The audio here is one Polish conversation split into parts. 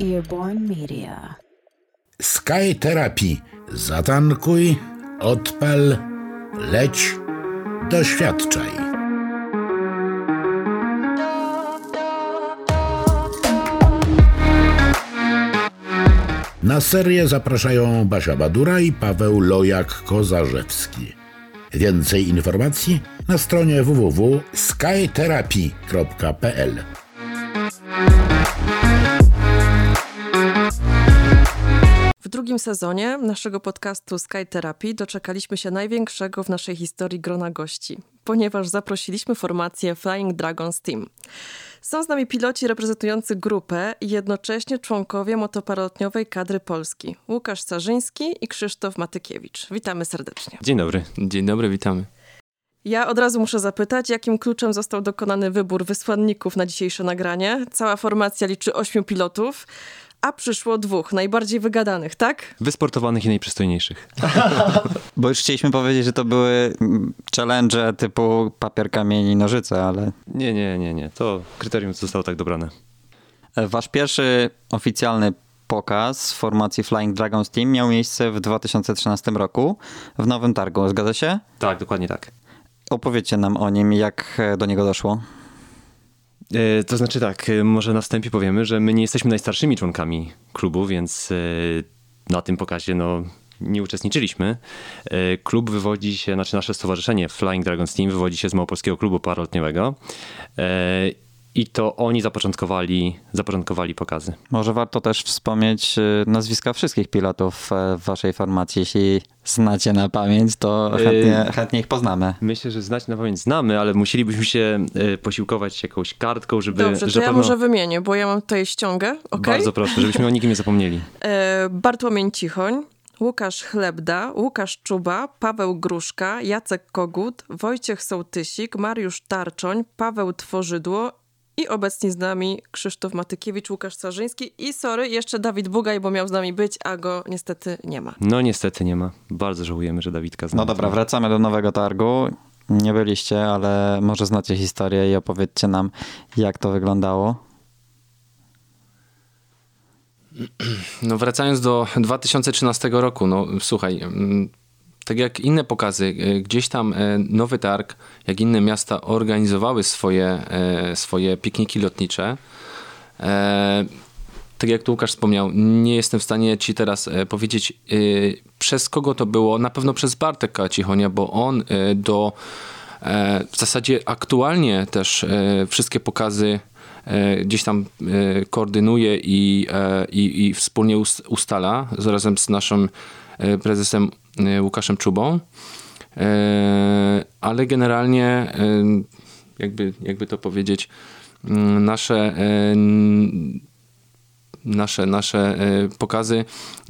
Earborn Media. Sky Therapy. Zatankuj, odpal, leć, doświadczaj. Na serię zapraszają Basia Badura i Paweł Lojak-Kozarzewski. Więcej informacji na stronie www.skytherapy.pl. drugim sezonie naszego podcastu Sky Therapy doczekaliśmy się największego w naszej historii grona gości, ponieważ zaprosiliśmy formację Flying Dragons Team. Są z nami piloci reprezentujący grupę i jednocześnie członkowie motoparolotniowej kadry Polski. Łukasz Sarzyński i Krzysztof Matykiewicz. Witamy serdecznie. Dzień dobry. Dzień dobry, witamy. Ja od razu muszę zapytać, jakim kluczem został dokonany wybór wysłanników na dzisiejsze nagranie? Cała formacja liczy ośmiu pilotów, a przyszło dwóch, najbardziej wygadanych, tak? Wysportowanych i najprzystojniejszych. Bo już chcieliśmy powiedzieć, że to były challenge typu papier, kamień i nożyce, ale Nie, nie, nie, nie. To kryterium zostało tak dobrane. wasz pierwszy oficjalny pokaz formacji Flying Dragons Team miał miejsce w 2013 roku w Nowym Targu, zgadza się? Tak, dokładnie tak. Opowiedzcie nam o nim, jak do niego doszło. E, To znaczy tak, e, może na wstępie powiemy, że my nie jesteśmy najstarszymi członkami klubu, więc e, na tym pokazie no, nie uczestniczyliśmy. Klub wywodzi się, znaczy nasze stowarzyszenie Flying Dragons Team wywodzi się z Małopolskiego Klubu Paralotniowego i to oni zapoczątkowali, zapoczątkowali pokazy. Może warto też wspomnieć e, nazwiska wszystkich pilotów e, w waszej formacji. Jeśli znacie na pamięć, to E, chętnie, chętnie ich poznamy. Myślę, że znać na pamięć znamy, ale musielibyśmy się e, posiłkować jakąś kartką, żeby... Dobrze, to że ja pewno- może wymienię, bo ja mam tutaj ściągę, ok? Bardzo proszę, żebyśmy o nikim nie zapomnieli. E, Bartłomiej Cichoń, Łukasz Chlebda, Łukasz Czuba, Paweł Gruszka, Jacek Kogut, Wojciech Sołtysik, Mariusz Tarczoń, Paweł Tworzydło i obecni z nami Krzysztof Matykiewicz, Łukasz Sarzyński i sorry, jeszcze Dawid Bugaj, bo miał z nami być, a go niestety nie ma. No niestety nie ma. Bardzo żałujemy, że Dawidka zna. No dobra, wracamy do Nowego Targu. Nie byliście, ale może znacie historię i opowiedzcie nam, jak to wyglądało. No wracając do 2013 roku, no słuchaj, mm, tak jak inne pokazy, e, gdzieś tam e, Nowy Targ, jak inne miasta organizowały swoje, e, swoje pikniki lotnicze. Tak jak tu Łukasz wspomniał, nie jestem w stanie ci teraz powiedzieć przez kogo to było. Na pewno przez Bartek Cichonia, bo on do w zasadzie aktualnie też wszystkie pokazy gdzieś tam koordynuje i, i, i wspólnie ust- ustala razem z naszym prezesem Łukaszem Czubą. E, Ale generalnie, e, jakby, jakby to powiedzieć, nasze, e, nasze, nasze e, pokazy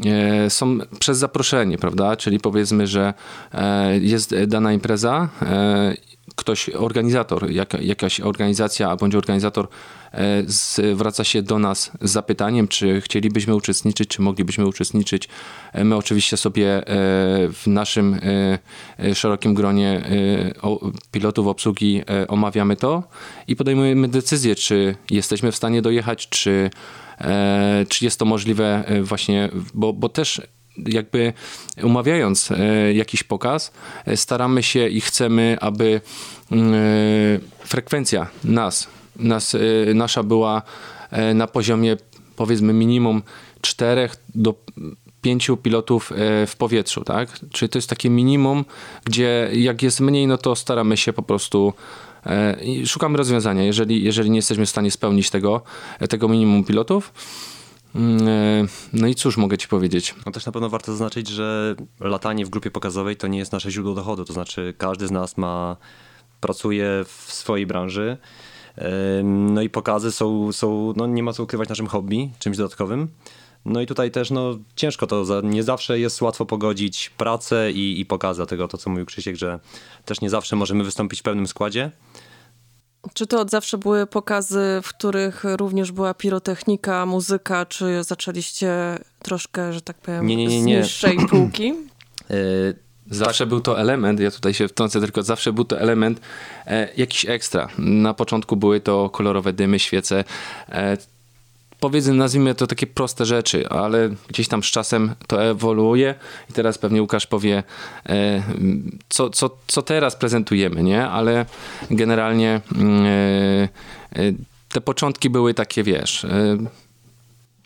e, są przez zaproszenie, prawda? Czyli powiedzmy, że e, jest dana impreza, ktoś, organizator, jaka, jakaś organizacja bądź organizator zwraca się do nas z zapytaniem, czy chcielibyśmy uczestniczyć, czy moglibyśmy uczestniczyć. My oczywiście sobie w naszym szerokim gronie pilotów obsługi omawiamy to i podejmujemy decyzję, czy jesteśmy w stanie dojechać, czy, czy jest to możliwe e, właśnie, bo, bo też jakby umawiając e, jakiś pokaz, e, staramy się i chcemy, aby mm, e, frekwencja nas, nas e, nasza była e, na poziomie powiedzmy minimum 4 do 5 pilotów e, w powietrzu, tak? Czyli to jest takie minimum, gdzie jak jest mniej, no to staramy się po prostu e, i szukamy rozwiązania, jeżeli, jeżeli nie jesteśmy w stanie spełnić tego, tego minimum pilotów. Mm, e, No i cóż mogę ci powiedzieć? No też na pewno warto zaznaczyć, że latanie w grupie pokazowej to nie jest nasze źródło dochodu. To znaczy każdy z nas ma, pracuje w swojej branży. No i pokazy są, są no nie ma co ukrywać naszym hobby, czymś dodatkowym. No i tutaj też no, ciężko to, nie zawsze jest łatwo pogodzić pracę i, i pokazy, dlatego to co mówił Krzysiek, że też nie zawsze możemy wystąpić w pełnym składzie. Czy to od zawsze były pokazy, w których również była pirotechnika, muzyka, czy zaczęliście troszkę, że tak powiem, Nie, nie, nie, z nie. niższej półki? E, Zawsze był to element, ja tutaj się wtrącę tylko, zawsze był to element e, jakiś ekstra. Na początku były to kolorowe dymy, świece. E, powiedzmy, nazwijmy to takie proste rzeczy, ale gdzieś tam z czasem to ewoluuje i teraz pewnie Łukasz powie, e, co, co, co teraz prezentujemy, nie? Ale generalnie mm, e, e, te początki były takie, wiesz...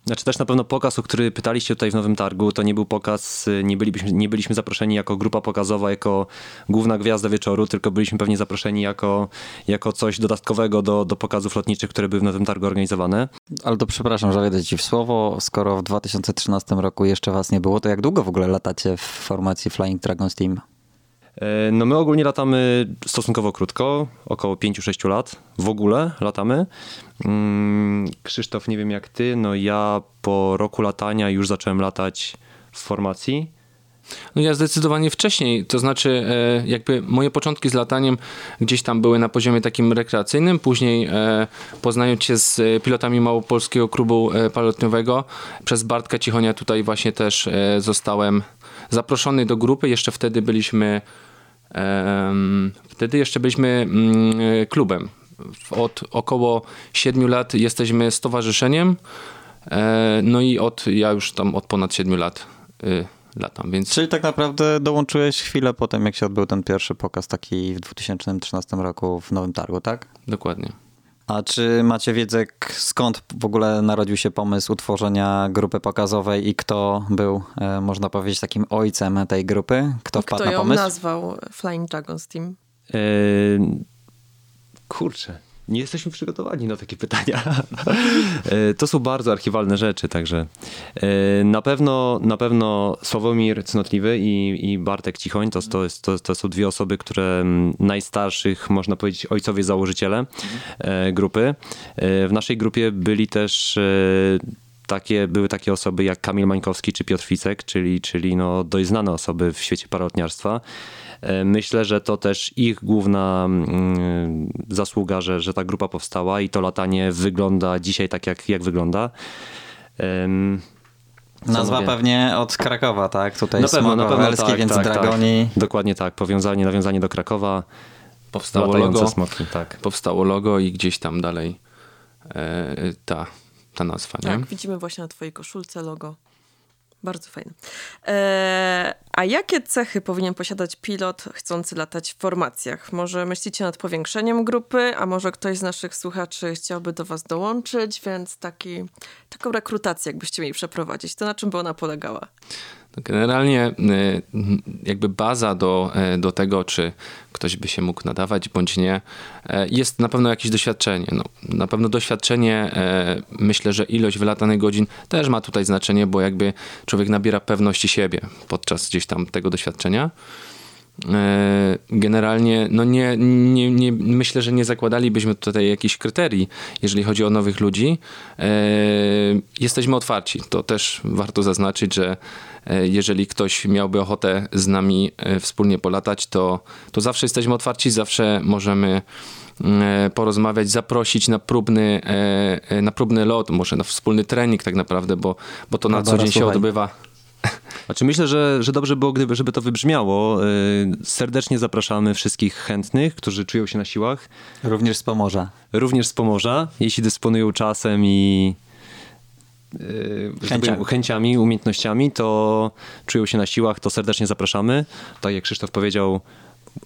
Znaczy też na pewno pokaz, o który pytaliście tutaj w Nowym Targu, to nie był pokaz, nie byliśmy, nie byliśmy zaproszeni jako grupa pokazowa, jako główna gwiazda wieczoru, tylko byliśmy pewnie zaproszeni jako, jako coś dodatkowego do, do pokazów lotniczych, które były w Nowym Targu organizowane. Ale to przepraszam, że wejdę ci w słowo, skoro w 2013 roku jeszcze was nie było, to jak długo w ogóle latacie w formacji Flying Dragons Team? E, no my ogólnie latamy stosunkowo krótko, około 5-6 lat. W ogóle latamy. Mm, Krzysztof, nie wiem jak ty, no ja po roku latania już zacząłem latać w formacji. No ja zdecydowanie wcześniej, to znaczy e, jakby moje początki z lataniem gdzieś tam były na poziomie takim rekreacyjnym, później e, poznając się z pilotami Małopolskiego Klubu Palotniowego, przez Bartka Cichonia tutaj właśnie też zostałem zaproszony do grupy, jeszcze wtedy byliśmy Wtedy jeszcze byliśmy mm, klubem. Od około 7 lat jesteśmy stowarzyszeniem. E, no i od, ja już tam od ponad 7 lat y, latam, więc... Czyli tak naprawdę dołączyłeś chwilę po tym, jak się odbył ten pierwszy pokaz taki w 2013 roku w Nowym Targu, tak? Dokładnie. A czy macie wiedzę, skąd w ogóle narodził się pomysł utworzenia grupy pokazowej i kto był, e, można powiedzieć, takim ojcem tej grupy? Kto wpadł kto na pomysł? Kto nazwał Flying Dragons Team? Yy, kurczę. Nie jesteśmy przygotowani na takie pytania. E, to są bardzo archiwalne rzeczy, także e, na pewno, na pewno Sławomir Cnotliwy i, i Bartek Cichoń to, to, jest, to, to są dwie osoby, które mm, najstarszych, można powiedzieć, ojcowie założyciele e, grupy. W naszej grupie byli też takie, były takie osoby jak Kamil Mańkowski czy Piotr Ficek, czyli, czyli no dość znane osoby w świecie paralotniarstwa. E, myślę, że to też ich główna mm, zasługa, że, że ta grupa powstała i to latanie wygląda dzisiaj tak, jak, jak wygląda. Co Nazwa mówię? pewnie od Krakowa, tak? Tutaj na pewno, na pewno tak, więc tak, Dragoni. Tak. Dokładnie tak, powiązanie, nawiązanie do Krakowa. Powstało logo, smoki, tak. powstało logo i gdzieś tam dalej e, ta, ta nazwa, nie? Tak, widzimy właśnie na twojej koszulce logo. Bardzo fajne. Eee, a jakie cechy powinien posiadać pilot chcący latać w formacjach? Może myślicie nad powiększeniem grupy, a może ktoś z naszych słuchaczy chciałby do was dołączyć, więc taki, taką rekrutację jakbyście mieli przeprowadzić. To na czym by ona polegała? Generalnie y, jakby baza do, e, do tego, czy ktoś by się mógł nadawać bądź nie, e, jest na pewno jakieś doświadczenie. No, na pewno doświadczenie, e, myślę, że ilość wylatanych godzin też ma tutaj znaczenie, bo jakby człowiek nabiera pewności siebie podczas gdzieś tam tego doświadczenia. Generalnie, no nie, nie, nie, myślę, że nie zakładalibyśmy tutaj jakichś kryterii, jeżeli chodzi o nowych ludzi. Jesteśmy otwarci. To też warto zaznaczyć, że E, jeżeli ktoś miałby ochotę z nami e, wspólnie polatać, to, to zawsze jesteśmy otwarci, zawsze możemy mm, e, porozmawiać, zaprosić na próbny, na próbny lot, może na wspólny trening tak naprawdę, bo, bo to na co dzień się odbywa. Znaczy myślę, że, że dobrze było, gdyby, żeby to wybrzmiało. Serdecznie zapraszamy wszystkich chętnych, którzy czują się na siłach. Również z Pomorza. Również z Pomorza, jeśli dysponują czasem i chęciami. chęciami, umiejętnościami, to czują się na siłach, to serdecznie zapraszamy. Tak jak Krzysztof powiedział,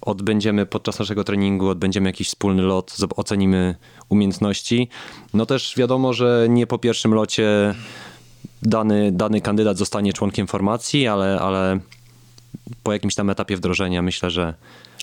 odbędziemy podczas naszego treningu, odbędziemy jakiś wspólny lot, ocenimy umiejętności. No też wiadomo, że nie po pierwszym locie dany, dany kandydat zostanie członkiem formacji, ale, ale po jakimś tam etapie wdrożenia myślę, że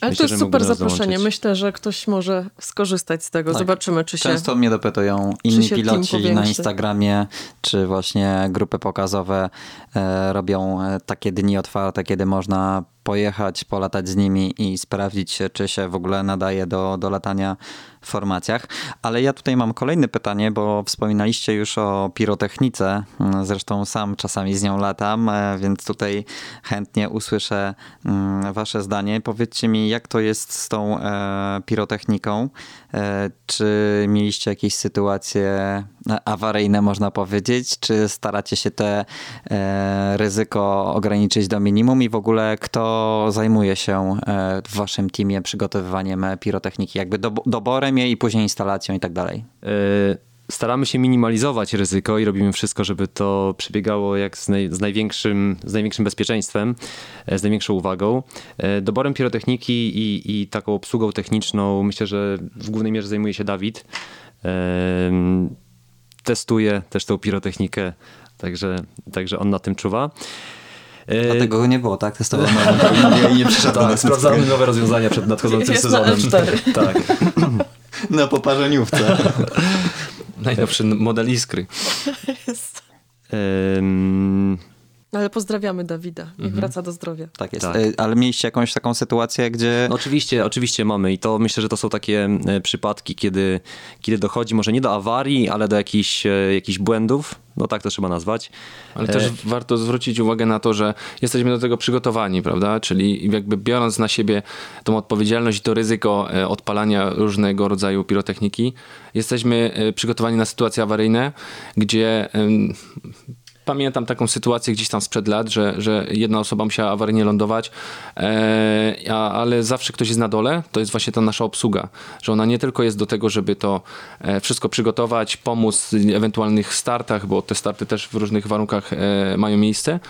ale Myślę, to jest super zaproszenie. Myślę, że ktoś może skorzystać z tego. Tak. Zobaczymy, czy się. Często mnie dopytują inni piloci na Instagramie, czy właśnie grupy pokazowe e, robią e, takie dni otwarte, kiedy można pojechać, polatać z nimi i sprawdzić, czy się w ogóle nadaje do, do latania formacjach. Ale ja tutaj mam kolejne pytanie, bo wspominaliście już o pirotechnice. Zresztą sam czasami z nią latam, e, więc tutaj chętnie usłyszę mm, Wasze zdanie. Powiedzcie mi, jak to jest z tą e, pirotechniką? E, czy mieliście jakieś sytuacje awaryjne, można powiedzieć? Czy staracie się te ryzyko ograniczyć do minimum i w ogóle kto zajmuje się w Waszym teamie przygotowywaniem pirotechniki? Jakby doborem i później instalacją i tak dalej? E, staramy się minimalizować ryzyko i robimy wszystko, żeby to przebiegało jak z, naj, z, największym, z największym bezpieczeństwem, e, z największą uwagą. E, doborem pirotechniki i, i taką obsługą techniczną myślę, że w głównej mierze zajmuje się Dawid. Testuje też tą pirotechnikę, także, także on na tym czuwa. E, Dlatego go nie było, tak? Testowano i nie przyszedł. Tak, sprawdzamy nowe rozwiązania przed nadchodzącym Jest sezonem. Na tak. Na poparzeniówce. Najnowszy model Iskry. Um, ale pozdrawiamy Dawida. Niech mhm. wraca do zdrowia. Tak jest. Tak. E, ale mieliście jakąś taką sytuację, gdzie... No oczywiście, oczywiście mamy i to myślę, że to są takie e, przypadki, kiedy, kiedy dochodzi może nie do awarii, ale do jakichś, e, jakichś błędów, no tak to trzeba nazwać. Ale też e... warto zwrócić uwagę na to, że jesteśmy do tego przygotowani, prawda? Czyli jakby biorąc na siebie tą odpowiedzialność i to ryzyko odpalania różnego rodzaju pirotechniki, jesteśmy przygotowani na sytuacje awaryjne, gdzie pamiętam taką sytuację gdzieś tam sprzed lat, że, że jedna osoba musiała awaryjnie lądować, e, ale zawsze ktoś jest na dole, to jest właśnie ta nasza obsługa, że ona nie tylko jest do tego, żeby to e, wszystko przygotować, pomóc w ewentualnych startach, bo te starty też w różnych warunkach e, mają miejsce,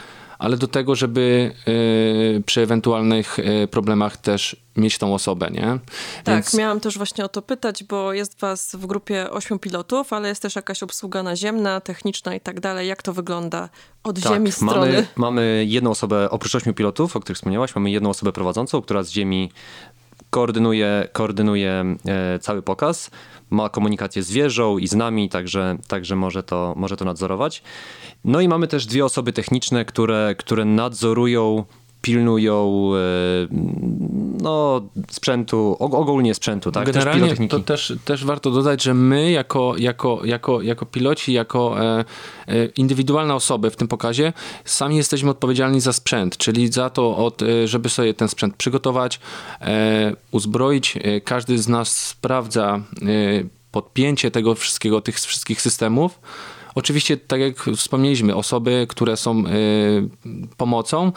ale do tego, żeby y, przy ewentualnych y, problemach też mieć tą osobę, nie? Tak, Więc... miałam też właśnie o to pytać, bo jest was w grupie ośmiu pilotów, ale jest też jakaś obsługa naziemna, techniczna i tak dalej. Jak to wygląda od tak, ziemi strony? Mamy, mamy jedną osobę, oprócz ośmiu pilotów, o których wspomniałaś, mamy jedną osobę prowadzącą, która z ziemi koordynuje, koordynuje e, cały pokaz, ma komunikację z wieżą i z nami, także, także może, to, może to nadzorować. No i mamy też dwie osoby techniczne, które, które nadzorują pilnują e, no, sprzętu, ogólnie sprzętu, tak? Generalnie też to też, też warto dodać, że my jako, jako, jako, jako piloci, jako e, e, indywidualne osoby w tym pokazie, sami jesteśmy odpowiedzialni za sprzęt, czyli za to, od, e, żeby sobie ten sprzęt przygotować, e, uzbroić. E, każdy z nas sprawdza podpięcie tego wszystkiego, tych wszystkich systemów. Oczywiście, tak jak wspomnieliśmy, osoby, które są pomocą,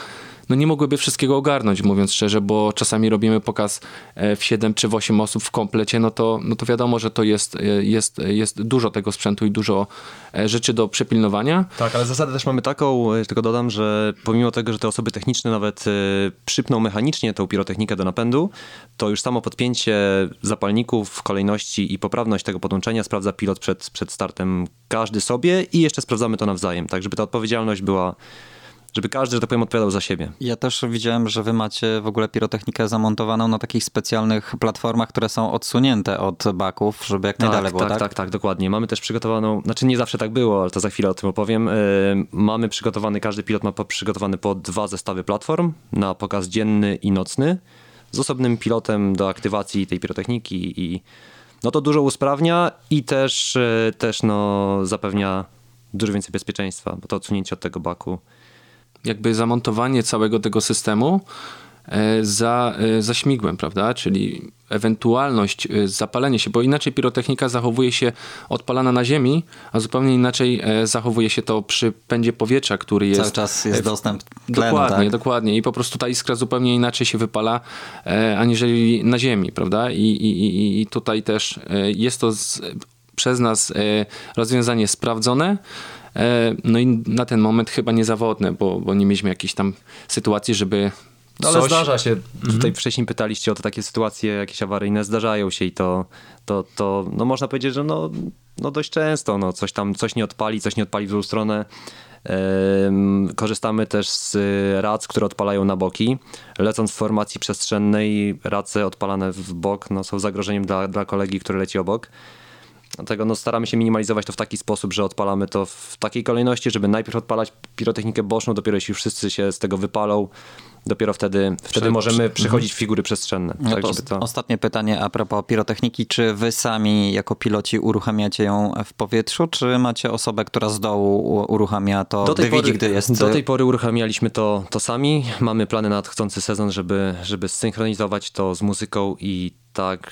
no nie mogłyby wszystkiego ogarnąć, mówiąc szczerze, bo czasami robimy pokaz e, w 7 czy w 8 osób w komplecie, no to, no to wiadomo, że to jest, e, jest, jest dużo tego sprzętu i dużo e, rzeczy do przepilnowania. Tak, ale zasadę też mamy taką, tylko dodam, że pomimo tego, że te osoby techniczne nawet przypną mechanicznie tą pirotechnikę do napędu, to już samo podpięcie zapalników kolejności i poprawność tego podłączenia sprawdza pilot przed, przed startem każdy sobie i jeszcze sprawdzamy to nawzajem, tak żeby ta odpowiedzialność była żeby każdy, że tak powiem, odpowiadał za siebie. Ja też widziałem, że wy macie w ogóle pirotechnikę zamontowaną na takich specjalnych platformach, które są odsunięte od baków, żeby jak tak, najdalej było, tak? Tak, tak, tak, dokładnie. Mamy też przygotowaną, znaczy nie zawsze tak było, ale to za chwilę o tym opowiem. Yy, mamy przygotowany, każdy pilot ma przygotowany po dwa zestawy platform na pokaz dzienny i nocny z osobnym pilotem do aktywacji tej pirotechniki i no to dużo usprawnia i też, yy, też no, zapewnia dużo więcej bezpieczeństwa, bo to odsunięcie od tego baku jakby zamontowanie całego tego systemu e, za, e, za śmigłem, prawda? Czyli ewentualność e, zapalenia się, bo inaczej pirotechnika zachowuje się odpalana na ziemi, a zupełnie inaczej zachowuje się to przy pędzie powietrza, który jest... Cały czas jest dostęp tlenu, Dokładnie, tak? dokładnie. I po prostu ta iskra zupełnie inaczej się wypala, aniżeli na ziemi, prawda? I, i, i tutaj też jest to z, przez nas rozwiązanie sprawdzone, no i na ten moment chyba niezawodne, bo, bo nie mieliśmy jakiejś tam sytuacji, żeby no ale zdarza się, mhm. tutaj wcześniej pytaliście o to takie sytuacje jakieś awaryjne, zdarzają się i to, to, to no można powiedzieć, że no, no dość często no coś tam, coś nie odpali, coś nie odpali w drugą stronę. Korzystamy też z rac, które odpalają na boki. Lecąc w formacji przestrzennej, race odpalane w bok no, są zagrożeniem dla, dla kolegi, który leci obok. Dlatego no, staramy się minimalizować to w taki sposób, że odpalamy to w takiej kolejności, żeby najpierw odpalać pirotechnikę boczną, dopiero jeśli wszyscy się z tego wypalą, dopiero wtedy, wtedy możemy przechodzić mhm. figury przestrzenne. No tak, to, to Ostatnie pytanie a propos pirotechniki. Czy wy sami jako piloci uruchamiacie ją w powietrzu, czy macie osobę, która z dołu uruchamia to, do tej pory, widzi, gdy jest... Do tej pory uruchamialiśmy to, to sami. Mamy plany na nadchodzący sezon, żeby, żeby zsynchronizować to z muzyką i tak,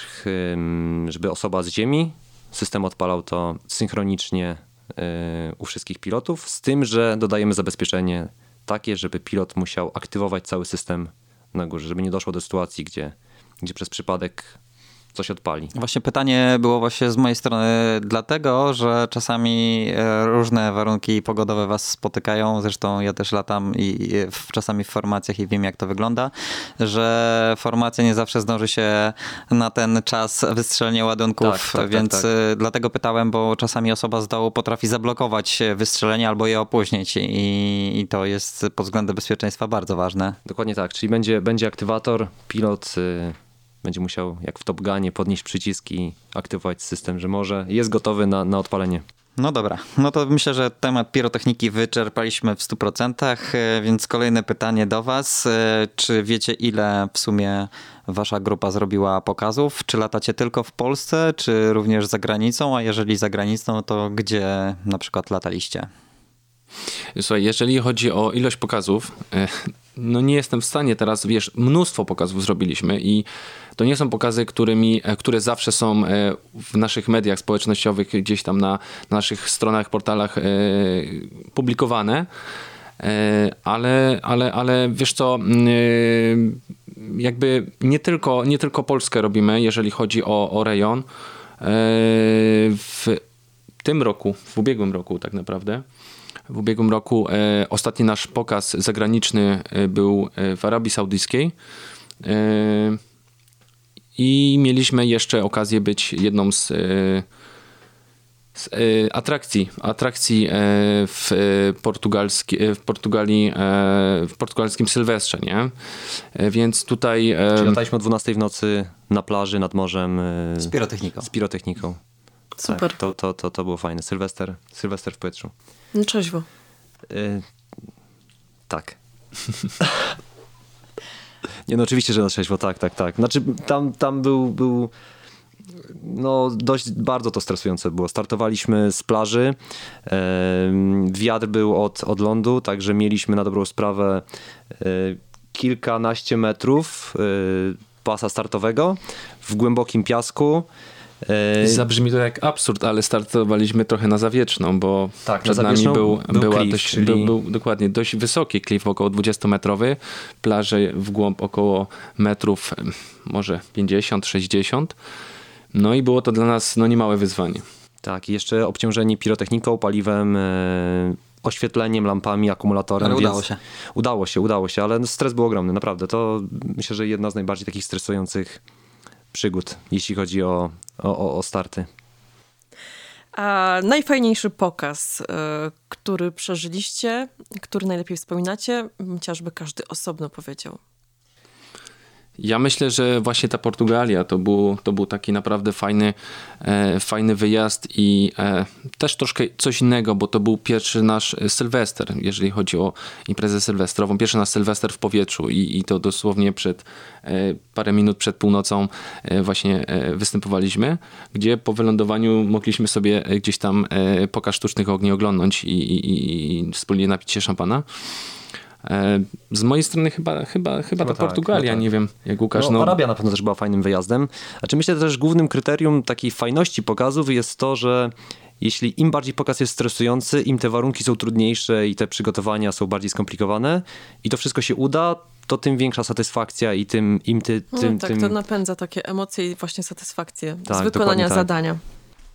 żeby osoba z ziemi System odpalał to synchronicznie y, u wszystkich pilotów, z tym, że dodajemy zabezpieczenie takie, żeby pilot musiał aktywować cały system na górze, żeby nie doszło do sytuacji, gdzie, gdzie przez przypadek coś odpali. Właśnie pytanie było właśnie z mojej strony dlatego, że czasami e, różne warunki pogodowe was spotykają, zresztą ja też latam i w, czasami w formacjach i wiem jak to wygląda, że formacja nie zawsze zdąży się na ten czas wystrzelenia ładunków, tak, tak, więc tak, tak. dlatego pytałem, bo czasami osoba z dołu potrafi zablokować wystrzelenie albo je opóźnić i, i to jest pod względem bezpieczeństwa bardzo ważne. Dokładnie tak, czyli będzie, będzie aktywator, pilot y, będzie musiał, jak w Top Gunie, podnieść przycisk i aktywować system, że może jest gotowy na, na odpalenie. No dobra, no to myślę, że temat pirotechniki wyczerpaliśmy w 100%, e, więc kolejne pytanie do Was. E, czy wiecie, ile w sumie Wasza grupa zrobiła pokazów? Czy latacie tylko w Polsce, czy również za granicą? A jeżeli za granicą, to gdzie na przykład lataliście? Słuchaj, jeżeli chodzi o ilość pokazów, e, no nie jestem w stanie teraz, wiesz, mnóstwo pokazów zrobiliśmy i to nie są pokazy, którymi, e, które zawsze są e, w naszych mediach społecznościowych, gdzieś tam na, naszych stronach, portalach publikowane, ale, ale, ale wiesz co, jakby nie tylko, nie tylko Polskę robimy, jeżeli chodzi o, o rejon. W tym roku, w ubiegłym roku tak naprawdę, w ubiegłym roku e, ostatni nasz pokaz zagraniczny e, był e, w Arabii Saudyjskiej. I mieliśmy jeszcze okazję być jedną z, z atrakcji, atrakcji w, portugalski, w Portugalii, w portugalskim Sylwestrze, nie? Więc tutaj... Czyli lataliśmy o 12 w nocy na plaży nad morzem. Z pirotechniką. Z pirotechniką. Super. Tak, to, to, to, to było fajne. Sylwester, Sylwester w powietrzu. No trzeźwo. Y tak. Nie no, oczywiście, że na trzeźwo, tak, tak, tak. Znaczy tam, tam był, był no dość bardzo to stresujące było. Startowaliśmy z plaży, wiatr był od, od lądu, także mieliśmy na dobrą sprawę e, kilkanaście metrów e, pasa startowego w głębokim piasku. E, Zabrzmi to jak absurd, ale startowaliśmy trochę na zawieczną, bo tak, przed nami był, był była cliff, dość, czyli... był, był, dokładnie dość wysoki klif, około 20-metrowy, plaże w głąb około metrów, może 50-60. No i było to dla nas no, niemałe wyzwanie. Tak, i jeszcze obciążeni pirotechniką, paliwem, e, oświetleniem, lampami, akumulatorem. Ale udało się. Udało się, udało się, ale stres był ogromny, naprawdę. To myślę, że jedna z najbardziej takich stresujących przygód, jeśli chodzi o, o, o starty. A najfajniejszy pokaz, e, który przeżyliście, który najlepiej wspominacie, chociażby każdy osobno powiedział. Ja myślę, że właśnie ta Portugalia to był, to był taki naprawdę fajny, e, fajny wyjazd i e, też troszkę coś innego, bo to był pierwszy nasz Sylwester, jeżeli chodzi o imprezę sylwestrową. Pierwszy nasz Sylwester w powietrzu i, i to dosłownie przed e, parę minut przed północą e, właśnie e, występowaliśmy, gdzie po wylądowaniu mogliśmy sobie gdzieś tam e, pokaz sztucznych ogni oglądnąć i, i, i wspólnie napić się szampana. E, z mojej strony chyba, chyba, chyba ta tak, Portugalia, no tak. nie wiem, jak Łukasz. No, no, Arabia na pewno też była fajnym wyjazdem. Znaczy myślę że też głównym kryterium takiej fajności pokazów jest to, że jeśli im bardziej pokaz jest stresujący, im te warunki są trudniejsze i te przygotowania są bardziej skomplikowane i to wszystko się uda, to tym większa satysfakcja i tym... Im ty, no tym, tak, tym... to napędza takie emocje i właśnie satysfakcję tak, z wykonania tak. zadania.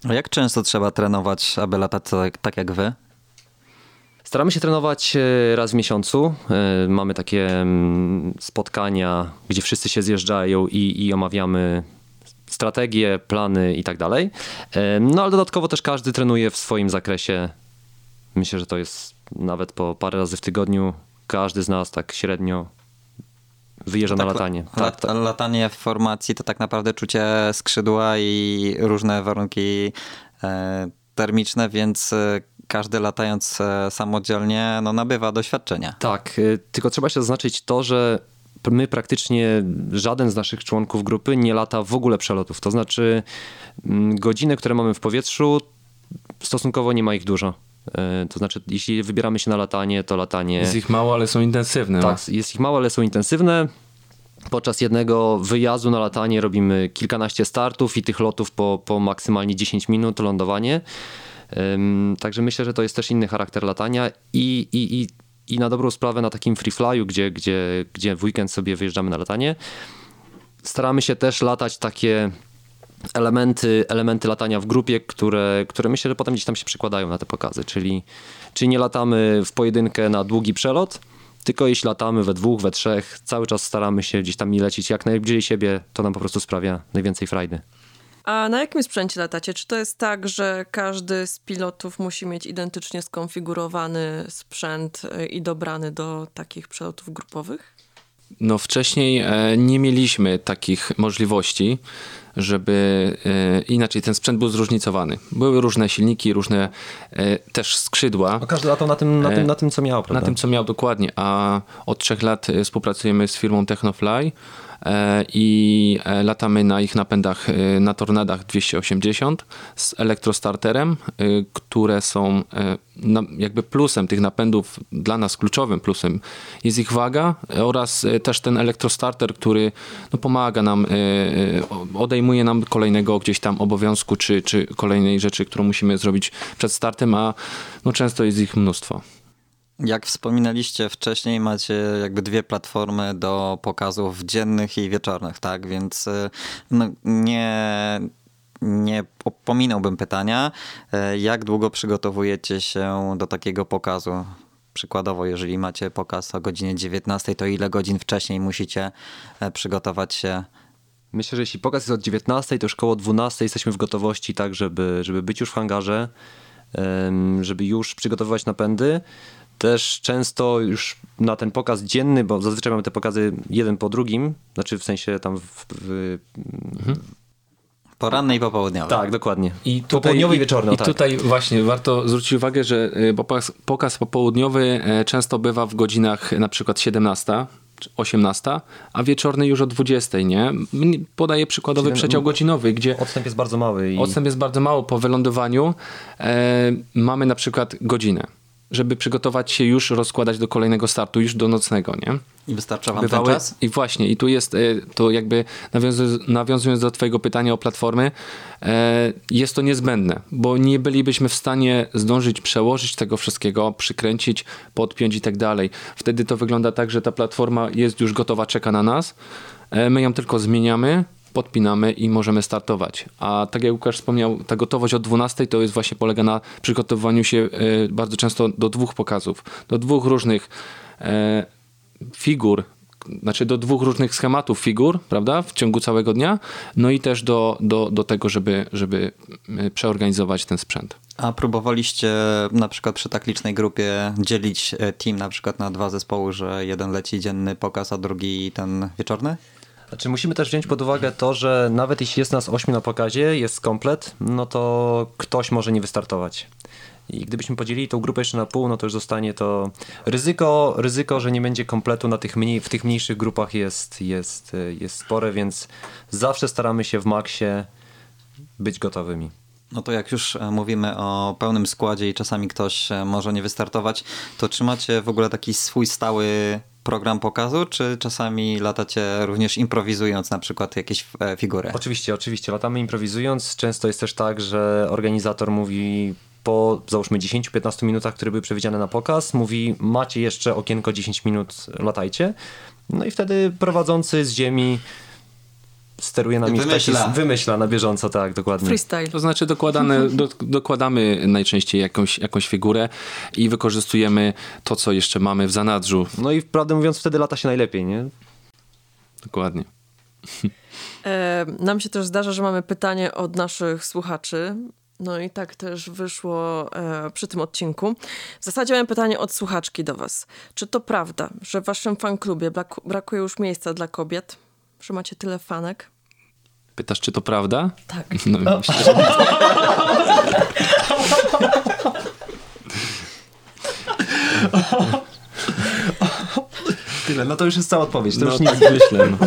A jak często trzeba trenować, aby latać tak, tak jak wy? Staramy się trenować e, raz w miesiącu. E, mamy takie mm, spotkania, gdzie wszyscy się zjeżdżają i, i omawiamy strategie, plany i tak dalej. E, no ale dodatkowo też każdy trenuje w swoim zakresie. Myślę, że to jest nawet po parę razy w tygodniu. Każdy z nas tak średnio wyjeżdża tak, na latanie. Tak, tak. Latanie w formacji to tak naprawdę czucie skrzydła i różne warunki termiczne, więc każdy latając e, samodzielnie no, nabywa doświadczenia. Tak, e, tylko trzeba się zaznaczyć to, że my praktycznie żaden z naszych członków grupy nie lata w ogóle przelotów. To znaczy mm, godziny, które mamy w powietrzu, stosunkowo nie ma ich dużo. E, to znaczy, jeśli wybieramy się na latanie, to latanie. Jest ich mało, ale są intensywne. Tak, no. jest ich mało, ale są intensywne. Podczas jednego wyjazdu na latanie robimy kilkanaście startów i tych lotów po, po maksymalnie 10 minut lądowanie. Także myślę, że to jest też inny charakter latania i, i, i, i na dobrą sprawę na takim free flyu, gdzie, gdzie, gdzie w weekend sobie wyjeżdżamy na latanie, staramy się też latać takie elementy, elementy latania w grupie, które, które myślę, że potem gdzieś tam się przekładają na te pokazy, czyli, czyli nie latamy w pojedynkę na długi przelot, tylko jeśli latamy we dwóch, we trzech, cały czas staramy się gdzieś tam nie lecieć jak najbliżej siebie, to nam po prostu sprawia najwięcej frajdy. A na jakim sprzęcie latacie? Czy to jest tak, że każdy z pilotów musi mieć identycznie skonfigurowany sprzęt y, i dobrany do takich przelotów grupowych? No wcześniej e, nie mieliśmy takich możliwości, żeby e, inaczej ten sprzęt był zróżnicowany. Były różne silniki, różne e, też skrzydła. No każdy latał na tym, na tym, na tym co miał, prawda? Na tym, co miał dokładnie, a od trzech lat współpracujemy z firmą Technofly, i e, latamy na ich napędach e, na Tornadach 280 z elektrostarterem, które są jakby plusem tych napędów, dla nas kluczowym plusem jest ich waga oraz też ten elektrostarter, który no, pomaga nam, odejmuje nam kolejnego gdzieś tam obowiązku czy, czy kolejnej rzeczy, którą musimy zrobić przed startem, a no, często jest ich mnóstwo. Jak wspominaliście wcześniej, macie jakby dwie platformy do pokazów dziennych i wieczornych, tak? Więc y, no, nie, nie pominąłbym pytania, y, jak długo przygotowujecie się do takiego pokazu? Przykładowo, jeżeli macie pokaz o godzinie 19, to ile godzin wcześniej musicie e, przygotować się? Myślę, że jeśli pokaz jest od 19, to już koło 12 jesteśmy w gotowości, tak, żeby, żeby być już w hangarze, żeby już przygotowywać napędy. Też często już na ten pokaz dzienny, bo zazwyczaj mamy te pokazy jeden po drugim, znaczy w sensie tam w, w, mhm. Poranny i popołudniowy. Tak, dokładnie. I tutaj, popołudniowy i wieczorny. I tak. tutaj właśnie warto zwrócić uwagę, że y, pokaz, pokaz popołudniowy e, często bywa w godzinach na przykład 17, 18, a wieczorny już o 20, nie? Podaję przykładowy przeciąg godzinowy, gdzie... Odstęp jest bardzo mały. I... Odstęp jest bardzo mało. Po wylądowaniu e, mamy na przykład godzinę żeby przygotować się już, rozkładać do kolejnego startu, już do nocnego, nie? I wystarcza wam Bywały, ten czas? I właśnie, i tu jest e, to jakby nawiązując, nawiązując do twojego pytania o platformy, e, jest to niezbędne, bo nie bylibyśmy w stanie zdążyć przełożyć tego wszystkiego, przykręcić, podpiąć i tak dalej. Wtedy to wygląda tak, że ta platforma jest już gotowa, czeka na nas, e, my ją tylko zmieniamy, podpinamy i możemy startować. A tak jak Łukasz wspomniał, ta gotowość od 12 to jest właśnie polega na przygotowywaniu się e, bardzo często do dwóch pokazów, do dwóch różnych e, figur, znaczy do dwóch różnych schematów figur, prawda, w ciągu całego dnia, no i też do, do, do tego, żeby, żeby e, przeorganizować ten sprzęt. A próbowaliście na przykład przy tak licznej grupie dzielić team na przykład na dwa zespoły, że jeden leci dzienny pokaz, a drugi ten wieczorny? Znaczy musimy też wziąć pod uwagę to, że nawet jeśli jest nas 8 na pokazie, jest komplet, no to ktoś może nie wystartować. I gdybyśmy podzielili tą grupę jeszcze na pół, no to już zostanie to ryzyko, ryzyko że nie będzie kompletu na tych mniej, w tych mniejszych grupach jest, jest, jest spore, więc zawsze staramy się w maksie być gotowymi. No to jak już e, mówimy o pełnym składzie i czasami ktoś e, może nie wystartować, to czy macie w ogóle taki swój stały program pokazu, czy czasami latacie również improwizując na przykład jakieś e, figury? Oczywiście, oczywiście. Latamy improwizując. Często jest też tak, że organizator mówi po załóżmy 10-15 minutach, które były przewidziane na pokaz, mówi macie jeszcze okienko 10 minut, latajcie. No i wtedy prowadzący z ziemi steruje nami wymyśla. Taki, wymyśla na bieżąco, tak, dokładnie. Freestyle. To znaczy dokładane, do, dokładamy najczęściej jakąś, jakąś figurę i wykorzystujemy to, co jeszcze mamy w zanadrzu. No i prawdę mówiąc, wtedy lata się najlepiej, nie? Dokładnie. E, nam się też zdarza, że mamy pytanie od naszych słuchaczy. No i tak też wyszło e, przy tym odcinku. W zasadzie mam pytanie od słuchaczki do was. Czy to prawda, że w waszym fanklubie brakuje już miejsca dla kobiet? Że macie tyle fanek. Pytasz, czy to prawda? Tak. No, myślę, że... Tyle, no to już jest cała odpowiedź. To no, już nic, tak myślę. No.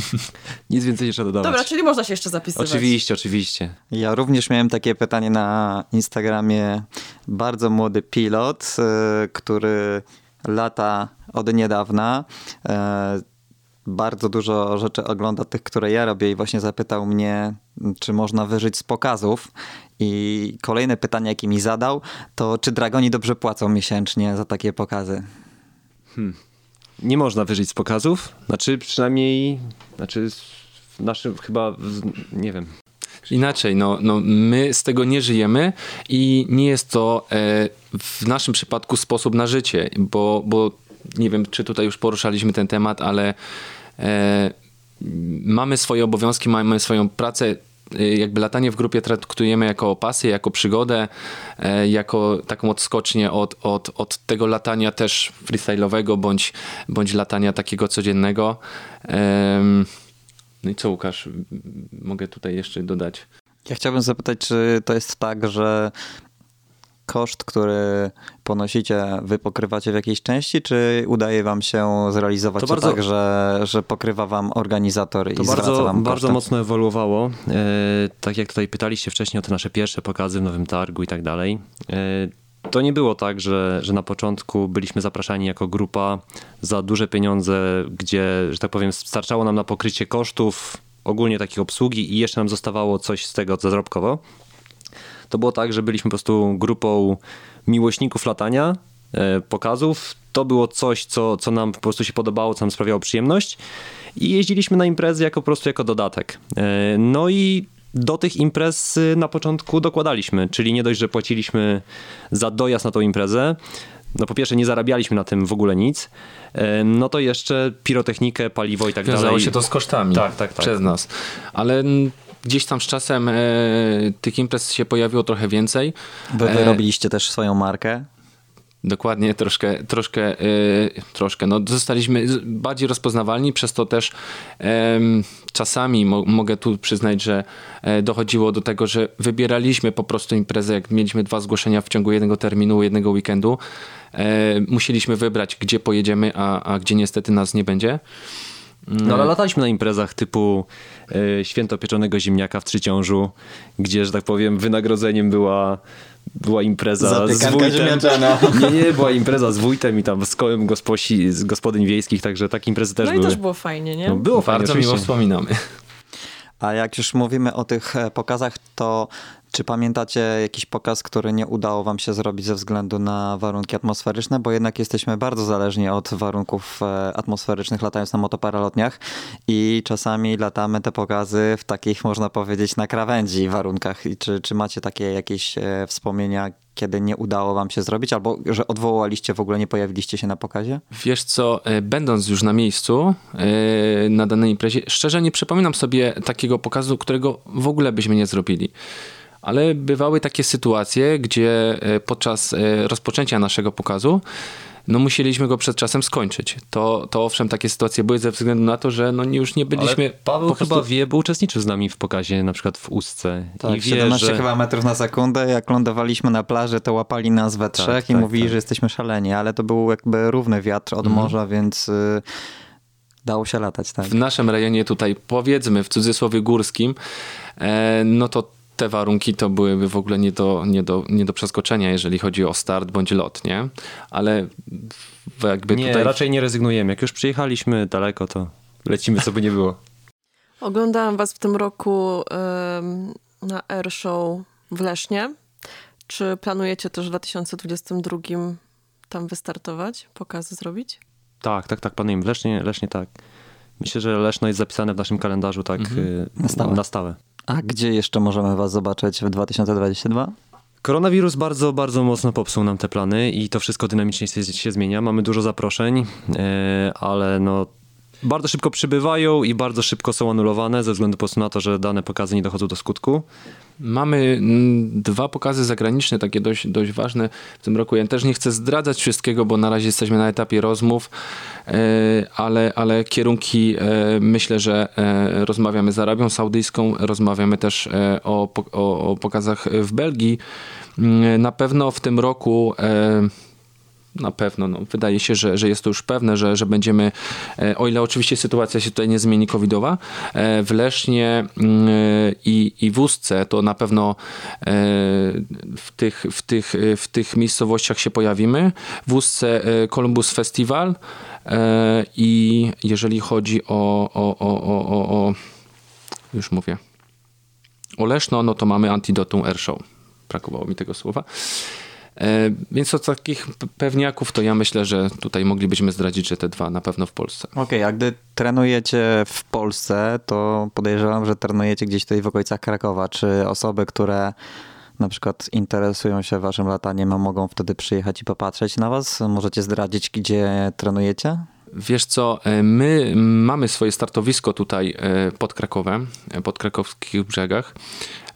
nic więcej jeszcze dodawać. Dobra, czyli można się jeszcze zapisywać. Oczywiście, oczywiście. Ja również miałem takie pytanie na Instagramie. Bardzo młody pilot, y, który lata od niedawna y, bardzo dużo rzeczy ogląda tych, które ja robię i właśnie zapytał mnie, czy można wyżyć z pokazów. I kolejne pytanie, jakie mi zadał, to czy Dragoni dobrze płacą miesięcznie za takie pokazy? Hmm. Nie można wyżyć z pokazów. Znaczy przynajmniej, znaczy w naszym chyba, nie wiem. inaczej, no, no my z tego nie żyjemy i nie jest to e, w naszym przypadku sposób na życie, bo, bo nie wiem, czy tutaj już poruszaliśmy ten temat, ale e, mamy swoje obowiązki, mamy swoją pracę. E, jakby latanie w grupie traktujemy jako pasję, jako przygodę, e, jako taką odskocznię od, od, od tego latania też freestyle'owego bądź, bądź latania takiego codziennego. No i co Łukasz, mogę tutaj jeszcze dodać? Ja chciałbym zapytać, czy to jest tak, że koszt, który ponosicie, wy pokrywacie w jakiejś części, czy udaje wam się zrealizować to, to bardzo, tak, że, że pokrywa wam organizator to i bardzo, zwraca wam bardzo mocno ewoluowało. E, tak jak tutaj pytaliście wcześniej o te nasze pierwsze pokazy w Nowym Targu i tak dalej. E, to nie było tak, że, że na początku byliśmy zapraszani jako grupa za duże pieniądze, gdzie, że tak powiem, starczało nam na pokrycie kosztów ogólnie takiej obsługi i jeszcze nam zostawało coś z tego zarobkowo to było tak, że byliśmy po prostu grupą miłośników latania, e, pokazów. To było coś, co, co nam po prostu się podobało, co nam sprawiało przyjemność i jeździliśmy na imprezy jako po prostu jako dodatek. E, no i do tych imprez y, na początku dokładaliśmy, czyli nie dość, że płaciliśmy za dojazd na tą imprezę, no po pierwsze nie zarabialiśmy na tym w ogóle nic, e, no to jeszcze pirotechnikę, paliwo i tak Wiązało dalej. się to z kosztami tak, tak, tak. przez nas. Ale gdzieś tam z czasem e, tych imprez się pojawiło trochę więcej. Wy e, wyrobiliście też swoją markę? Dokładnie, troszkę, troszkę, e, troszkę. No, zostaliśmy bardziej rozpoznawalni, przez to też czasami mo mogę tu przyznać, że e, dochodziło do tego, że wybieraliśmy po prostu imprezę, jak mieliśmy dwa zgłoszenia w ciągu jednego terminu, jednego weekendu. Musieliśmy wybrać, gdzie pojedziemy, a, a gdzie niestety nas nie będzie. No ale lataliśmy na imprezach typu y, Święto Pieczonego Ziemniaka w Trzyciążu, gdzie, że tak powiem, wynagrodzeniem była była impreza z wójtem. Nie, nie, była impreza z wójtem i tam z kołem gosposi, z gospodyń wiejskich, także takie imprezy też no były. No i też było fajnie, nie? No, było fajnie, Bardzo miło wspominamy. A jak już mówimy o tych e, pokazach, to czy pamiętacie jakiś pokaz, który nie udało wam się zrobić ze względu na warunki atmosferyczne? Bo jednak jesteśmy bardzo zależni od warunków e, atmosferycznych latając na motoparalotniach i czasami latamy te pokazy w takich, można powiedzieć, na krawędzi warunkach. I czy, czy macie takie jakieś e, wspomnienia, kiedy nie udało wam się zrobić, albo że odwołaliście, w ogóle nie pojawiliście się na pokazie? Wiesz co, e, będąc już na miejscu na danej imprezie, szczerze nie przypominam sobie takiego pokazu, którego w ogóle byśmy nie zrobili ale bywały takie sytuacje, gdzie e, podczas e, rozpoczęcia naszego pokazu no musieliśmy go przed czasem skończyć. To, to owszem, takie sytuacje były ze względu na to, że no już nie byliśmy... Ale Paweł po prostu... chyba wie, bo uczestniczył z nami w pokazie, na przykład w Ustce. Tak, I wie, 17 że... chyba metrów na sekundę. Jak lądowaliśmy na plaży, to łapali nas we tak, trzech tak, i tak, mówili, tak. że jesteśmy szaleni, ale to był jakby równy wiatr od mhm. morza, więc... Y, dało się latać, tak. W naszym rejonie tutaj, powiedzmy w cudzysłowie górskim, e, no to te warunki to byłyby w ogóle nie do, nie, do, nie do przeskoczenia, jeżeli chodzi o start bądź lot, nie? Ale jakby nie, tutaj... raczej nie rezygnujemy. Jak już przyjechaliśmy daleko, to lecimy, co by nie było. Oglądałam was w tym roku na Air Show w Lesznie. Czy planujecie też w 2022 tam wystartować, pokazy zrobić? Tak, tak, tak, planujemy. W Lesznie, Lesznie tak. Myślę, że Leszno jest zapisane w naszym kalendarzu tak mhm. Y, na, stałe. na stałe. A gdzie jeszcze możemy Was zobaczyć w 2022? Koronawirus bardzo, bardzo mocno popsuł nam te plany i to wszystko dynamicznie się, się zmienia. Mamy dużo zaproszeń, e, ale no bardzo szybko przybywają i bardzo szybko są anulowane ze względu po prostu na to, że dane pokazy nie dochodzą do skutku. Mamy mm, dwa pokazy zagraniczne, takie dość, dość ważne w tym roku. Ja też nie chcę zdradzać wszystkiego, bo na razie jesteśmy na etapie rozmów, e, ale, ale kierunki e, myślę, że e, rozmawiamy z Arabią Saudyjską, rozmawiamy też o, o, o pokazach w Belgii. Mm, na pewno w tym roku na pewno. No, wydaje się, że, że jest to już pewne, że, że będziemy, e, o ile oczywiście sytuacja się tutaj nie zmieni covidowa, e, w Lesznie mm, i, i w Ustce to na pewno e, w tych, w, tych, w tych miejscowościach się pojawimy. W Ustce Columbus Festival i jeżeli chodzi o, o, o, o, o już mówię, o Leszno, no to mamy Antidotum Air Show. Brakowało mi tego słowa. E, więc od takich pewniaków to ja myślę, że tutaj moglibyśmy zdradzić, że te dwa na pewno w Polsce. Okej, okay, a gdy trenujecie w Polsce, to podejrzewam, że trenujecie gdzieś tutaj w okolicach Krakowa. Czy osoby, które na przykład interesują się waszym lataniem, a mogą wtedy przyjechać i popatrzeć na was? Możecie zdradzić, gdzie trenujecie? Wiesz co, e, my mamy swoje startowisko tutaj e, pod Krakowem, pod krakowskich brzegach.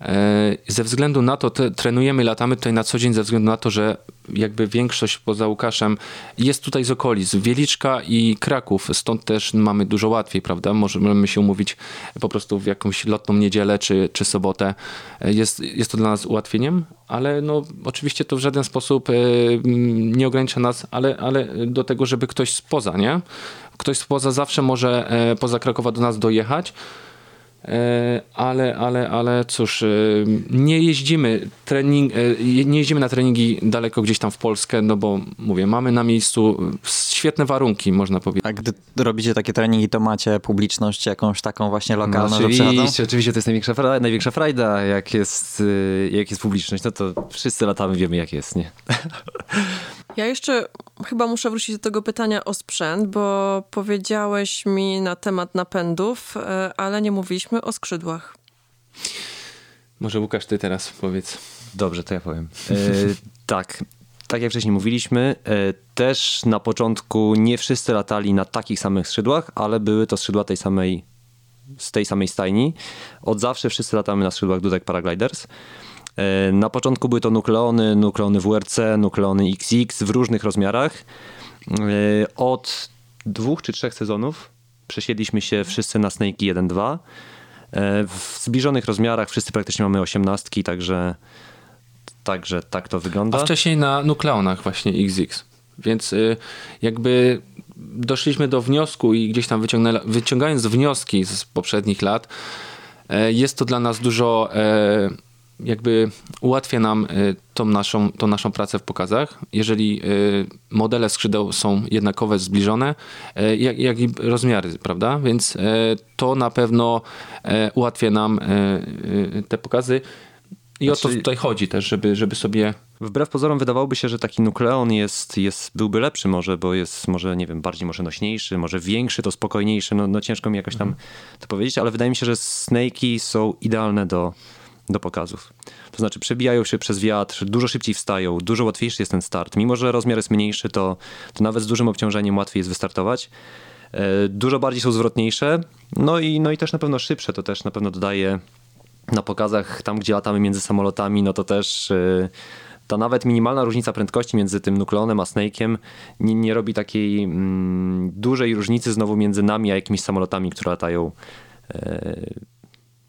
E, ze względu na to, te, trenujemy, latamy tutaj na co dzień, ze względu na to, że jakby większość poza Łukaszem jest tutaj z okolic, Wieliczka i Kraków, stąd też mamy dużo łatwiej, prawda? Możemy się umówić po prostu w jakąś lotną niedzielę czy, czy sobotę. E, jest, jest to dla nas ułatwieniem, ale no, oczywiście to w żaden sposób e, nie ogranicza nas, ale, ale do tego, żeby ktoś spoza, nie? Ktoś spoza zawsze może poza Krakowa do nas dojechać, ale, ale, ale cóż, e, nie jeździmy, trening, e, nie jeździmy na treningi daleko gdzieś tam w Polskę, no bo mówię, mamy na miejscu świetne warunki, można powiedzieć. A gdy robicie takie treningi, to macie publiczność jakąś taką właśnie lokalną, no, oczywiście, oczywiście to jest największa, fra największa frajda, jak jest, jak jest publiczność, no to wszyscy latamy, wiemy jak jest, nie? Ja jeszcze chyba muszę wrócić do tego pytania o sprzęt, bo powiedziałeś mi na temat napędów, ale nie mówiliśmy o skrzydłach. Może Łukasz, ty teraz powiedz. Dobrze, to ja powiem. E, tak, tak jak wcześniej mówiliśmy, e, też na początku nie wszyscy latali na takich samych skrzydłach, ale były to skrzydła tej samej, z tej samej stajni. Od zawsze wszyscy latamy na skrzydłach Dudek Paragliders. E, na początku były to nukleony, nukleony WRC, nukleony XX w różnych rozmiarach. E, od dwóch czy trzech sezonów przesiedliśmy się wszyscy na Snake 1.2. E, w zbliżonych rozmiarach wszyscy praktycznie mamy osiemnastki, także, także tak to wygląda. A wcześniej na nukleonach właśnie XX. Więc y, jakby doszliśmy do wniosku i gdzieś tam wyciągając wnioski z poprzednich lat, jest to dla nas dużo jakby ułatwia nam y, tą naszą, tą naszą pracę w pokazach, jeżeli y, modele skrzydeł są jednakowe, zbliżone, y, jak, jak i rozmiary, prawda? Więc to na pewno ułatwia nam te pokazy. I znaczy, o to znaczy- tutaj chodzi też, żeby, żeby sobie. Wbrew pozorom wydawałoby się, że taki nukleon jest, jest, byłby lepszy może, bo jest może, nie wiem, bardziej może nośniejszy, może większy, to spokojniejszy, no, no ciężko mi jakoś tam mhm. to powiedzieć, ale wydaje mi się, że snake'i są idealne do, do pokazów. To znaczy przebijają się przez wiatr, dużo szybciej wstają, dużo łatwiejszy jest ten start. Mimo, że rozmiar jest mniejszy, to, to nawet z dużym obciążeniem łatwiej jest wystartować. E, dużo bardziej są zwrotniejsze, no i, no i też na pewno szybsze, to też na pewno dodaje na pokazach, tam gdzie latamy między samolotami, no to też e, ta nawet minimalna różnica prędkości między tym nukleonem a Snake'iem nie, nie robi takiej mm, dużej różnicy znowu między nami a jakimiś samolotami, które latają e,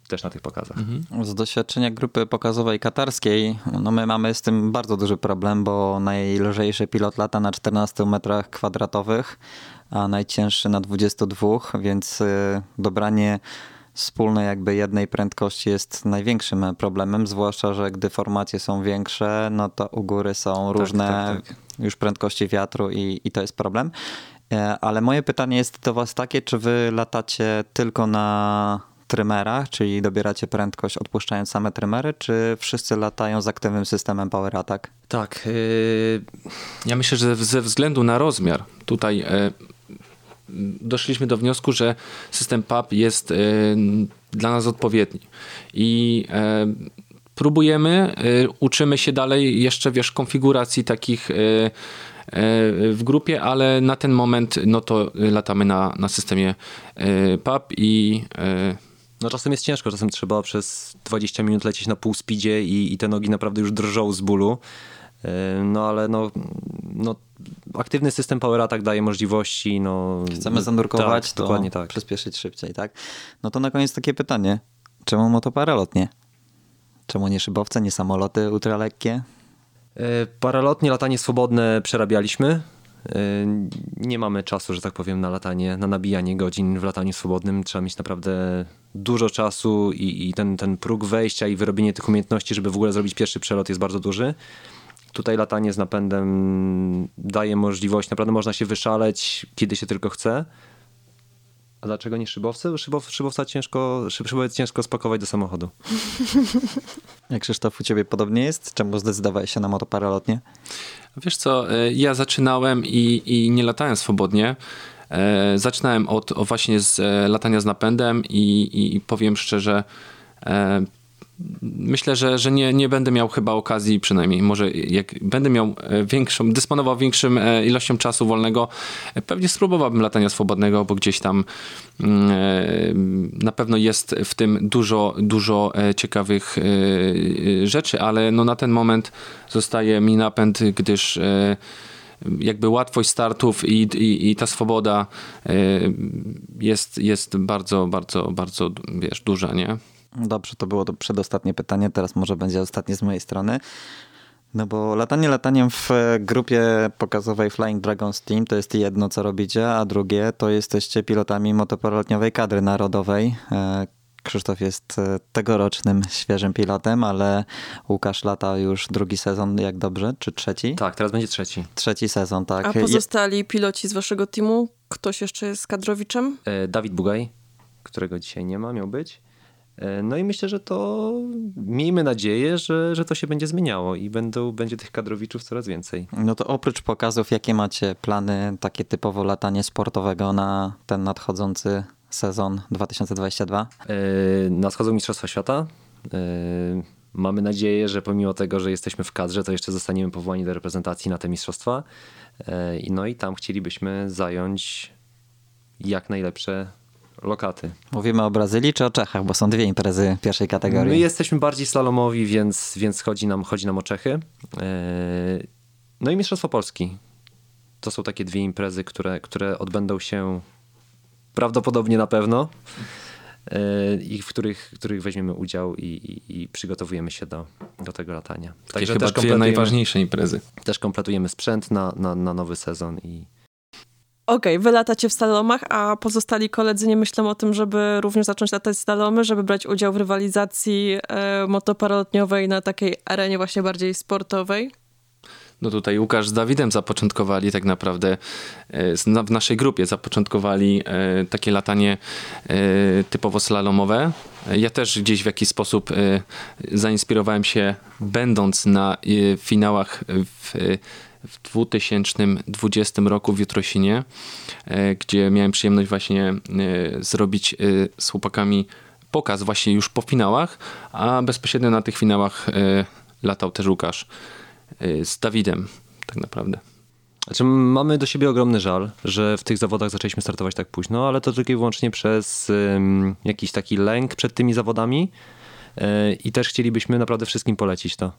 też na tych pokazach. Mhm. Z doświadczenia grupy pokazowej katarskiej, no my mamy z tym bardzo duży problem, bo najlżejszy pilot lata na 14 metrach kwadratowych, a najcięższy na 22, więc y, dobranie wspólnej jakby jednej prędkości jest największym problemem, zwłaszcza, że gdy formacje są większe, no to u góry są tak, różne tak, tak, już prędkości wiatru i, i to jest problem. E, ale moje pytanie jest do was takie, czy wy latacie tylko na trymerach, czyli dobieracie prędkość odpuszczając same trymery, czy wszyscy latają z aktywnym systemem Power Attack? Tak. Yy, ja myślę, że ze względu na rozmiar tutaj yy, doszliśmy do wniosku, że system PAP jest yy, dla nas odpowiedni. I próbujemy, uczymy się dalej jeszcze, wiesz, konfiguracji takich w grupie, ale na ten moment no to latamy na, na systemie PAP i no czasem jest ciężko, czasem trzeba przez 20 minut lecieć na pół speedzie i, i te nogi naprawdę już drżą z bólu. E, no ale no, no aktywny system Power Attack daje możliwości. No, Chcemy zanurkować, tak, to dokładnie tak. przyspieszyć szybciej, tak? No to na koniec takie pytanie. Czemu motoparalotnie? Czemu nie szybowce, nie samoloty ultralekkie? E, paralotnie, latanie swobodne przerabialiśmy. Y, nie mamy czasu, że tak powiem, na latanie, na nabijanie godzin w lataniu swobodnym. Trzeba mieć naprawdę dużo czasu i, i ten, ten próg wejścia i wyrobienie tych umiejętności, żeby w ogóle zrobić pierwszy przelot jest bardzo duży. Tutaj latanie z napędem daje możliwość, naprawdę można się wyszaleć, kiedy się tylko chce. A dlaczego nie szybowcy? Szybow, szybowca ciężko, szybowiec ciężko spakować do samochodu. Jak Krzysztof, u ciebie podobnie jest? Czemu zdecydowałeś się na motoparalotnie? Wiesz co, e, ja zaczynałem i, i nie latałem swobodnie. E, zaczynałem od, właśnie z e, latania z napędem i, i powiem szczerze, e, myślę, że, że nie, nie będę miał chyba okazji, przynajmniej może jak będę miał e, większą, dysponował większym e, ilością czasu wolnego, pewnie spróbowałbym latania swobodnego, bo gdzieś tam mm, na pewno jest w tym dużo, dużo ciekawych rzeczy, ale no na ten moment zostaje mi napęd, gdyż jakby łatwość startów i, i, i ta swoboda jest, jest bardzo, bardzo, bardzo, wiesz, duża, nie? Dobrze, to było to przedostatnie pytanie, teraz może będzie ostatnie z mojej strony. No bo latanie lataniem w grupie pokazowej Flying Dragons Team to jest jedno, co robicie, a drugie to jesteście pilotami motoporolotniowej kadry narodowej. Krzysztof jest e, tegorocznym świeżym pilotem, ale Łukasz lata już drugi sezon, jak dobrze, czy trzeci? Tak, teraz będzie trzeci. Trzeci sezon, tak. A pozostali piloci z waszego teamu? Ktoś jeszcze jest kadrowiczem? E, Dawid Bugaj, którego dzisiaj nie ma, miał być. E, no i myślę, że to miejmy nadzieję, że, że to się będzie zmieniało i będą, będzie tych kadrowiczów coraz więcej. No to oprócz pokazów, jakie macie plany, takie typowo latanie sportowego na ten nadchodzący sezon 2022? Yy, nadchodzą Mistrzostwa Świata. Yy, mamy nadzieję, że pomimo tego, że jesteśmy w kadrze, to jeszcze zostaniemy powołani do reprezentacji na te mistrzostwa. Yy, no i tam chcielibyśmy zająć jak najlepsze lokaty. Mówimy o Brazylii czy o Czechach, bo są dwie imprezy pierwszej kategorii. My jesteśmy bardziej slalomowi, więc, więc chodzi, nam, chodzi nam o Czechy. E, no i Mistrzostwo Polski. To są takie dwie imprezy, które, które odbędą się prawdopodobnie na pewno e, i w których, których weźmiemy udział i, i, i przygotowujemy się do, do tego latania. Także chyba też dwie najważniejsze imprezy. Też kompletujemy sprzęt na, na, na nowy sezon i, Okej, okay, wy latacie w slalomach, a pozostali koledzy nie myślą o tym, żeby również zacząć latać slalomy, żeby brać udział w rywalizacji e, motoparalotniowej na takiej arenie właśnie bardziej sportowej? No tutaj Łukasz z Dawidem zapoczątkowali tak naprawdę e, w naszej grupie zapoczątkowali e, takie latanie e, typowo slalomowe. Ja też gdzieś w jakiś sposób zainspirowałem się będąc na finałach w w 2020 roku w Jutrosinie, gdzie miałem przyjemność właśnie zrobić z chłopakami pokaz właśnie już po finałach, a bezpośrednio na tych finałach latał też Łukasz z Dawidem tak naprawdę. Znaczy, mamy do siebie ogromny żal, że w tych zawodach zaczęliśmy startować tak późno, ale to tylko i wyłącznie przez um, jakiś taki lęk przed tymi zawodami, i też chcielibyśmy naprawdę wszystkim polecić to. E,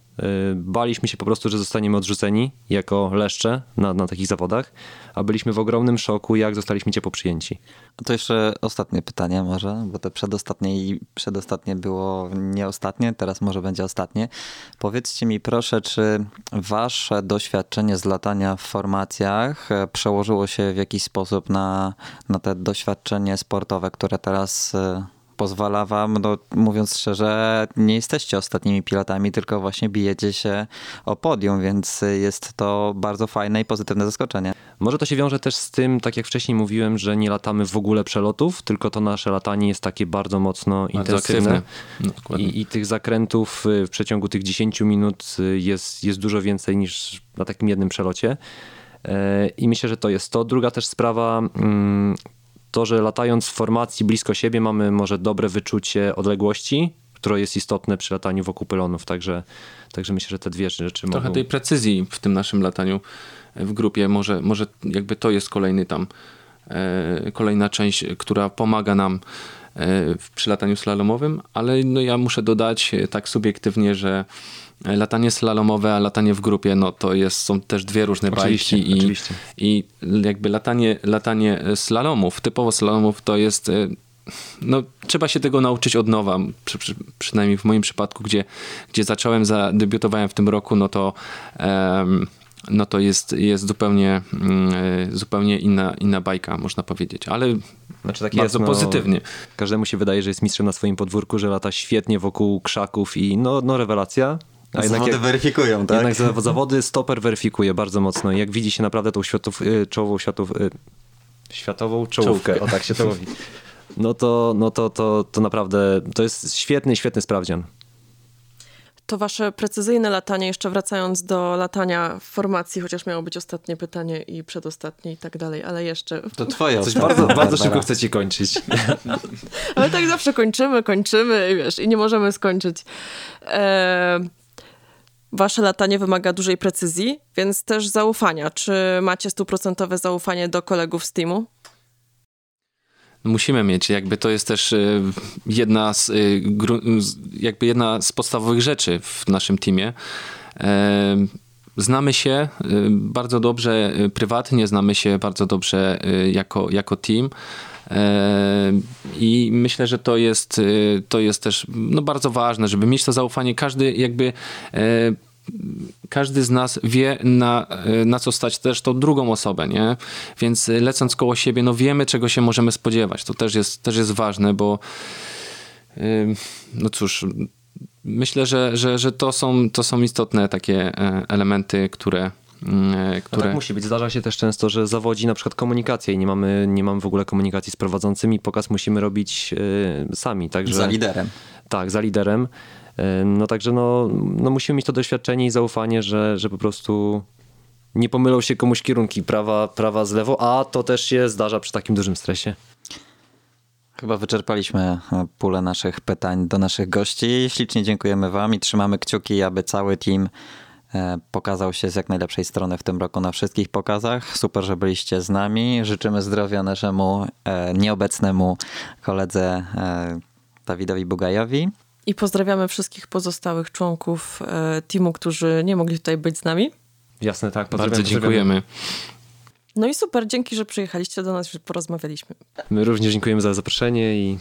baliśmy się po prostu, że zostaniemy odrzuceni jako leszcze na, na takich zawodach, a byliśmy w ogromnym szoku, jak zostaliśmy ciepło przyjęci. To jeszcze ostatnie pytanie może, bo to przedostatnie i przedostatnie było nie ostatnie, teraz może będzie ostatnie. Powiedzcie mi proszę, czy wasze doświadczenie z latania w formacjach e, przełożyło się w jakiś sposób na, na te doświadczenie sportowe, które teraz pozwala wam, no, mówiąc szczerze, nie jesteście ostatnimi pilotami, tylko właśnie bijecie się o podium, więc jest to bardzo fajne i pozytywne zaskoczenie. Może to się wiąże też z tym, tak jak wcześniej mówiłem, że nie latamy w ogóle przelotów, tylko to nasze latanie jest takie bardzo mocno bardzo intensywne. No, I, I, tych zakrętów y, w przeciągu tych 10 minut y, jest, jest dużo więcej niż na takim jednym przelocie. E, I myślę, że to jest to. Druga też sprawa, mm, to, że latając w formacji blisko siebie mamy może dobre wyczucie odległości, które jest istotne przy lataniu wokół pylonów, także, także myślę, że te dwie rzeczy Trochę mogą... tej precyzji w tym naszym lataniu w grupie, może, może jakby to jest kolejny tam, e, kolejna część, która pomaga nam e, w przylataniu slalomowym, ale no ja muszę dodać e, tak subiektywnie, że latanie slalomowe, a latanie w grupie, no to jest, są też dwie różne oczywiście, bajki. I, oczywiście. I jakby latanie, latanie slalomów, typowo slalomów, to jest e, no, trzeba się tego nauczyć od nowa, przy, przy, przynajmniej w moim przypadku, gdzie, gdzie zacząłem, debiutowałem w tym roku, no to um, no to jest, jest zupełnie, mm, e, zupełnie inna, inna bajka, można powiedzieć, ale znaczy tak bardzo jest, no, pozytywnie. Każdemu się wydaje, że jest mistrzem na swoim podwórku, że lata świetnie wokół krzaków i no, no rewelacja. A zawody jak, weryfikują, tak? Jednak zawody stoper weryfikuje bardzo mocno. Jak widzi się naprawdę tą światów, y, czołową światów, y, światową czołówkę, czołówkę. o tak się to mówi. No to, no to, to, to naprawdę to jest świetny, świetny sprawdzian to wasze precyzyjne latanie, jeszcze wracając do latania w formacji, chociaż miało być ostatnie pytanie i przedostatnie i tak dalej, ale jeszcze... To twoje Coś bardzo, bardzo szybko chcecie kończyć. ale tak zawsze kończymy, kończymy, wiesz, i nie możemy skończyć. E... Wasze latanie wymaga dużej precyzji, więc też zaufania. Czy macie stuprocentowe zaufanie do kolegów z teamu? musimy mieć. Jakby to jest też e, jedna z, e, jakby jedna z podstawowych rzeczy w naszym teamie. E, znamy się bardzo dobrze prywatnie, znamy się bardzo dobrze jako, jako team. I myślę, że to jest, to jest też no, bardzo ważne, żeby mieć to zaufanie. Każdy jakby każdy z nas wie, na, na co stać też tą drugą osobę, nie? Więc lecąc koło siebie, no wiemy, czego się możemy spodziewać. To też jest, też jest ważne, bo no cóż, myślę, że, że, że to, są, to są istotne takie e, elementy, które, które... No tak musi być. Zdarza się też często, że zawodzi na przykład komunikacja i nie mamy, nie mamy w ogóle komunikacji z prowadzącymi. Pokaz musimy robić y, sami. Także, za liderem. Tak, za liderem. No także no, no musimy mieć to doświadczenie i zaufanie, że, że po prostu nie pomylą się komuś kierunki prawa, prawa z lewo, a to też się zdarza przy takim dużym stresie. Chyba wyczerpaliśmy e, pulę naszych pytań do naszych gości. Ślicznie dziękujemy Wam i trzymamy kciuki, aby cały team e, pokazał się z jak najlepszej strony w tym roku na wszystkich pokazach. Super, że byliście z nami. Życzymy zdrowia naszemu e, nieobecnemu koledze Dawidowi Bugajowi. I pozdrawiamy wszystkich pozostałych członków e, teamu, którzy nie mogli tutaj być z nami. Jasne, tak. Bardzo dziękujemy. No i super, dzięki, że przyjechaliście do nas, że porozmawialiśmy. My również dziękujemy za zaproszenie i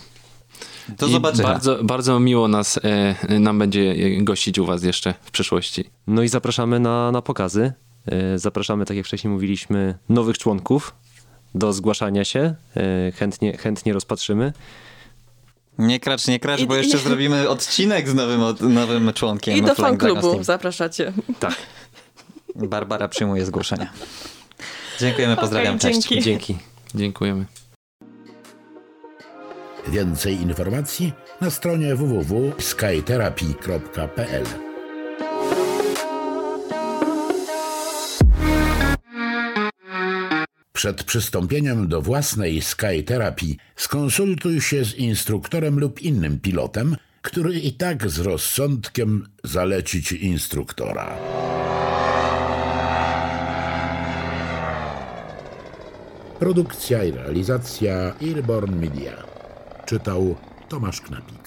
do zobaczenia. Bardzo, bardzo miło nas, e, nam będzie gościć u was jeszcze w przyszłości. No i zapraszamy na, na pokazy. E, zapraszamy, tak jak wcześniej mówiliśmy, nowych członków do zgłaszania się. E, chętnie, chętnie rozpatrzymy. Nie kracz, nie kracz, I, bo jeszcze i, zrobimy odcinek z nowym, od, nowym członkiem. I do fanklubu zapraszacie. Tak. Barbara przyjmuje zgłoszenia. Dziękujemy, pozdrawiam, okay, cześć. Dzięki. Dzięki. Dziękujemy. Więcej informacji na stronie www.skytherapy.pl Przed przystąpieniem do własnej Sky Terapii skonsultuj się z instruktorem lub innym pilotem, który i tak z rozsądkiem zaleci ci instruktora. Produkcja i realizacja Airborne Media. Czytał Tomasz Knapik.